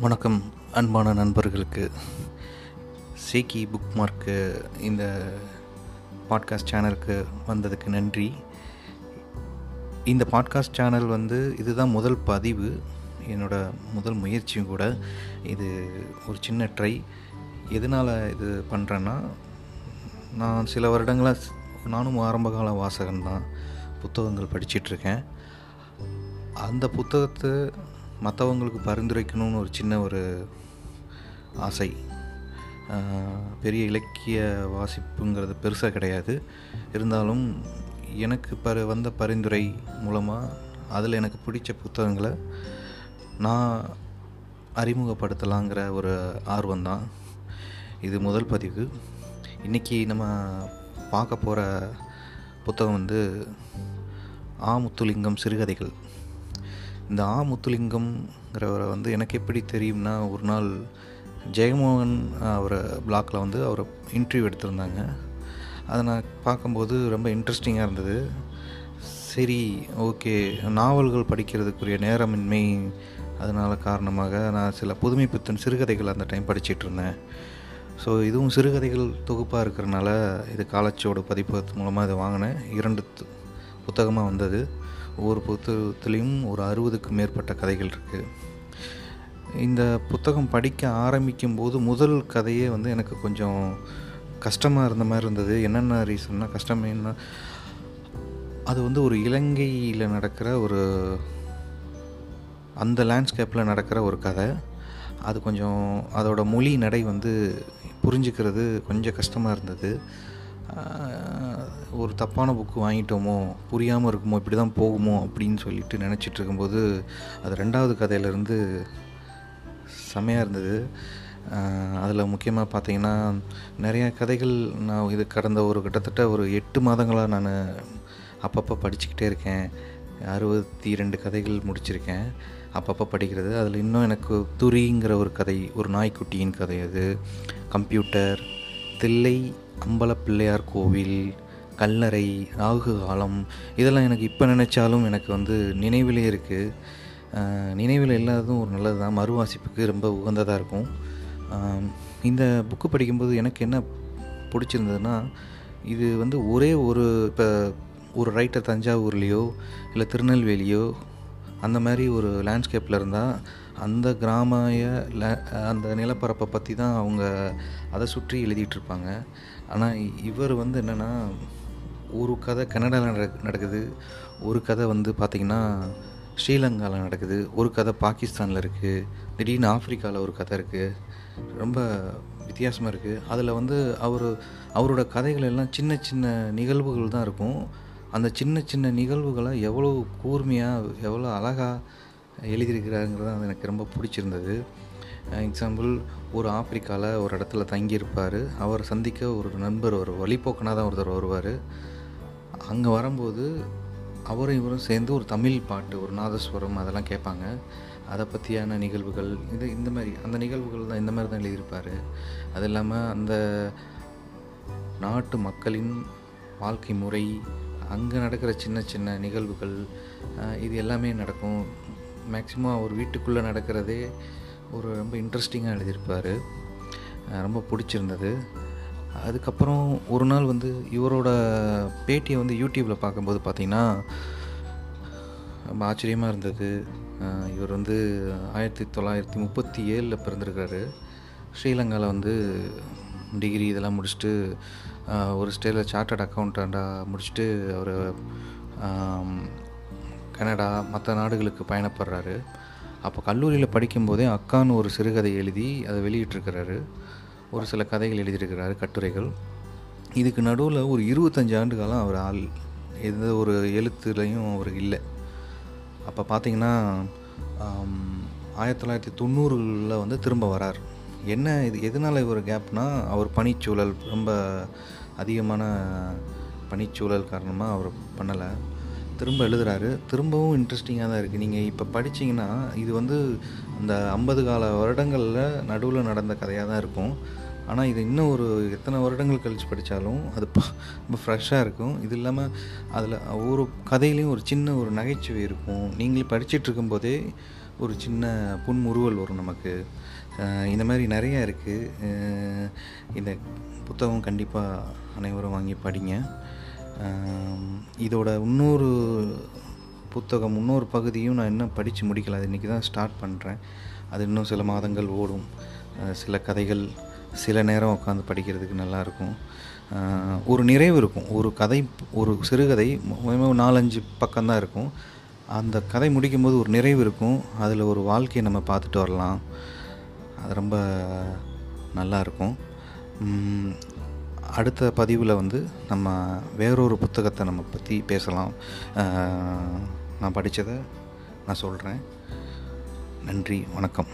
வணக்கம் அன்பான நண்பர்களுக்கு. சேக்கி புக் மார்க்கு இந்த பாட்காஸ்ட் சேனலுக்கு வந்ததுக்கு நன்றி. இந்த பாட்காஸ்ட் சேனல் வந்து இதுதான் முதல் பதிவு. என்னோட முதல் முயற்சியும் கூட இது ஒரு சின்ன ட்ரை எதனால் இது பண்ணுறேன்னா நான் சில வருடங்களாக நானும் ஆரம்பகால வாசகன் தான் புத்தகங்கள் படிச்சிட்ருக்கேன். அந்த புத்தகத்தை மற்றவங்களுக்கு பரிந்துரைக்கணும்னு ஒரு சின்ன ஒரு ஆசை. பெரிய இலக்கிய வாசிப்புங்கிறது பெருசாக கிடையாது. இருந்தாலும் எனக்கு பரு வந்த பரிந்துரை மூலமாக அதில் எனக்கு பிடிச்ச புத்தகங்களை நான் அறிமுகப்படுத்தலாங்கிற ஒரு ஆர்வம்தான் இது முதல் பதிவு. இன்றைக்கி நம்ம பார்க்க போகிற புத்தகம் வந்து ஆமுத்துலிங்கம் சிறுகதைகள். இந்த ஆ முத்துலிங்கம்ங்கிறவரை வந்து எனக்கு எப்படி தெரியும்னா ஒரு நாள் ஜெயமோகன் அவரை பிளாக்கில் வந்து அவரை இன்டர்வியூ எடுத்திருந்தாங்க. அதை நான் பார்க்கும்போது ரொம்ப இன்ட்ரெஸ்டிங்காக இருந்தது. சரி ஓகே நாவல்கள் படிக்கிறதுக்குரிய நேரமின்மை அதனால் காரணமாக நான் சில புதுமை புத்தன் சிறுகதைகள் அந்த டைம் படிச்சுட்டு இருந்தேன். ஸோ இதுவும் சிறுகதைகள் தொகுப்பாக இருக்கிறனால இது காலச்சோடு பதிப்பகத்து மூலமாக இதை வாங்கினேன். இரண்டு புத்தகமாக வந்தது. ஒவ்வொரு புத்தகத்துலேயும் ஒரு அறுபதுக்கும் மேற்பட்ட கதைகள் இருக்குது இந்த புத்தகம் படிக்க ஆரம்பிக்கும் போது முதல் கதையே வந்து எனக்கு கொஞ்சம் கஷ்டமாக இருந்த மாதிரி இருந்தது. என்னென்ன ரீசன்னா கஷ்டமேன்னா அது வந்து ஒரு இலங்கையில் நடக்கிற ஒரு அந்த லேண்ட்ஸ்கேப்பில் நடக்கிற ஒரு கதை. அது கொஞ்சம் அதோட மொழி நடை வந்து புரிஞ்சுக்கிறது கொஞ்சம் கஷ்டமாக இருந்தது. ஒரு தப்பான புக்கு வாங்கிட்டோமோ புரியாமல் இருக்குமோ இப்படி தான் போகுமோ அப்படின்னு சொல்லிட்டு நினச்சிட்டு இருக்கும்போது அது ரெண்டாவது கதையிலேருந்து செமையாக இருந்தது. அதில் முக்கியமாக பார்த்தீங்கன்னா நிறையா கதைகள் நான் இது கடந்த ஒரு கிட்டத்தட்ட ஒரு எட்டு மாதங்களாக நான் அப்பப்போ படிச்சுக்கிட்டே இருக்கேன். அறுபத்தி ரெண்டு கதைகள் முடிச்சிருக்கேன் அப்பப்போ படிக்கிறது. அதில் இன்னும் எனக்கு துரிங்கிற ஒரு கதை ஒரு நாய்க்குட்டியின் கதை அது. கம்ப்யூட்டர் தில்லை அம்பலப்பிள்ளையார் கோவில் கல்லறை ராகு காலம் இதெல்லாம் எனக்கு இப்போ நினச்சாலும் எனக்கு வந்து நினைவிலே இருக்குது நினைவில் இல்லாததும் ஒரு நல்லது தான் மறுவாசிப்புக்கு ரொம்ப உகந்ததாக இருக்கும். இந்த புக்கு படிக்கும்போது எனக்கு என்ன பிடிச்சிருந்ததுன்னா இது வந்து ஒரே ஒரு இப்போ ஒரு ரைட்டர் தஞ்சாவூர்லேயோ இல்லை திருநெல்வேலியோ அந்த மாதிரி ஒரு லேண்ட்ஸ்கேப்பில் இருந்தால் அந்த கிராமிய அந்த நிலப்பரப்பை பற்றி தான் அவங்க அதை சுற்றி எழுதிட்டுருப்பாங்க ஆனால் இவர் வந்து என்னென்னா ஒரு கதை கனடாவில் நடக்குது. ஒரு கதை வந்து பார்த்திங்கன்னா ஸ்ரீலங்காவில் நடக்குது. ஒரு கதை பாகிஸ்தானில் இருக்குது திடீர்னு ஆஃப்ரிக்காவில் ஒரு கதை இருக்குது ரொம்ப வித்தியாசமாக இருக்குது அதில் வந்து அவர் அவரோட கதைகள் எல்லாம் சின்ன சின்ன நிகழ்வுகள் தான் இருக்கும். அந்த சின்ன சின்ன நிகழ்வுகளை எவ்வளோ கூர்மையாக எவ்வளோ அழகாக எழுதியிருக்கிறாங்கிறது எனக்கு ரொம்ப பிடிச்சிருந்தது. எக்ஸாம்பிள் ஒரு ஆப்பிரிக்காவில் ஒரு இடத்துல தங்கியிருப்பார். அவர் சந்திக்க ஒரு நண்பர் ஒரு வழிபோக்கனாக தான் ஒருத்தர் வருவார். அங்கே வரும்போது அவரும் இவரும் சேர்ந்து ஒரு தமிழ் பாட்டு ஒரு நாதஸ்வரம் அதெல்லாம் கேட்பாங்க. அதை பற்றியான நிகழ்வுகள் இது இந்த மாதிரி அந்த நிகழ்வுகள் தான் இந்த மாதிரி தான் எழுதியிருப்பார். அது இல்லாமல் அந்த நாட்டு மக்களின் வாழ்க்கை முறை அங்கே நடக்கிற சின்ன சின்ன நிகழ்வுகள் இது எல்லாமே நடக்கும். மேக்ஸிமம் அவர் வீட்டுக்குள்ளே நடக்கிறதே ஒரு ரொம்ப இன்ட்ரெஸ்டிங்காக எழுதியிருப்பார். ரொம்ப பிடிச்சிருந்தது. அதுக்கப்புறம் ஒரு நாள் வந்து இவரோட பேட்டியை வந்து யூடியூப்பில் பார்க்கும்போது பார்த்திங்கன்னா ரொம்ப ஆச்சரியமாக இருந்தது. இவர் வந்து ஆயிரத்தி தொள்ளாயிரத்தி முப்பத்தி ஏழில் பிறந்திருக்காரு. ஸ்ரீலங்காவில் வந்து டிகிரி இதெல்லாம் முடிச்சுட்டு ஒரு ஸ்டேட்டில் சார்ட்டர்ட் அக்கௌண்டண்ட்டாக முடிச்சுட்டு அவர் கனடா மற்ற நாடுகளுக்கு பயணப்படுறாரு. அப்போ கல்லூரியில் படிக்கும்போதே அக்கான்னு ஒரு சிறுகதை எழுதி அதை வெளியிட்டிருக்கிறாரு. ஒரு சில கதைகள் எழுதியிருக்கிறாரு கட்டுரைகள். இதுக்கு நடுவில் ஒரு இருபத்தஞ்சி ஆண்டு காலம் அவர் ஆள். எந்த ஒரு எழுத்துலையும் அவர் இல்லை. அப்போ பார்த்தீங்கன்னா ஆயிரத்தி தொள்ளாயிரத்தி தொண்ணூறுகளில் வந்து திரும்ப வரார். என்ன இது எதனால் ஒரு கேப்னால் அவர் பனிச்சூழல் ரொம்ப அதிகமான பனிச்சூழல் காரணமாக அவர் பண்ணலை. திரும்ப எழுதுகிறாரு திரும்பவும் இன்ட்ரெஸ்டிங்காக தான் இருக்குது நீங்கள் இப்போ படித்தீங்கன்னா இது வந்து அந்த ஐம்பது கால வருடங்களில் நடுவில் நடந்த கதையாக தான் இருக்கும். ஆனால் இது இன்னும் ஒரு எத்தனை வருடங்கள் கழித்து படித்தாலும் அது ரொம்ப ஃப்ரெஷ்ஷாக இருக்கும். இது இல்லாமல் அதில் ஒவ்வொரு கதையிலையும் ஒரு சின்ன ஒரு நகைச்சுவை இருக்கும். நீங்களே படிச்சிட்டு இருக்கும்போதே ஒரு சின்ன புன்முறுவல் வரும் நமக்கு. இந்த மாதிரி நிறையா இருக்குது இந்த புத்தகம் கண்டிப்பாக அனைவரும் வாங்கி படிங்க. இதோட இன்னொரு புத்தகம் இன்னொரு பகுதியும் நான் இன்னும் படித்து முடிக்கல. அது இன்றைக்கி தான் ஸ்டார்ட் பண்ணுறேன் அது இன்னும் சில மாதங்கள் ஓடும். சில கதைகள் சில நேரம் உட்காந்து படிக்கிறதுக்கு நல்லாயிருக்கும் ஒரு நிறைவு இருக்கும். ஒரு கதை ஒரு சிறுகதை நாலஞ்சு பக்கம்தான் இருக்கும். அந்த கதை முடிக்கும்போது ஒரு நிறைவு இருக்கும். அதில் ஒரு வாழ்க்கையை நம்ம பார்த்துட்டு வரலாம். அது ரொம்ப நல்லா இருக்கும். அடுத்த பதிவில் வந்து நம்ம வேறொரு புத்தகத்தை நம்ம பற்றி பேசலாம். நான் படித்ததை நான் சொல்கிறேன் நன்றி வணக்கம்.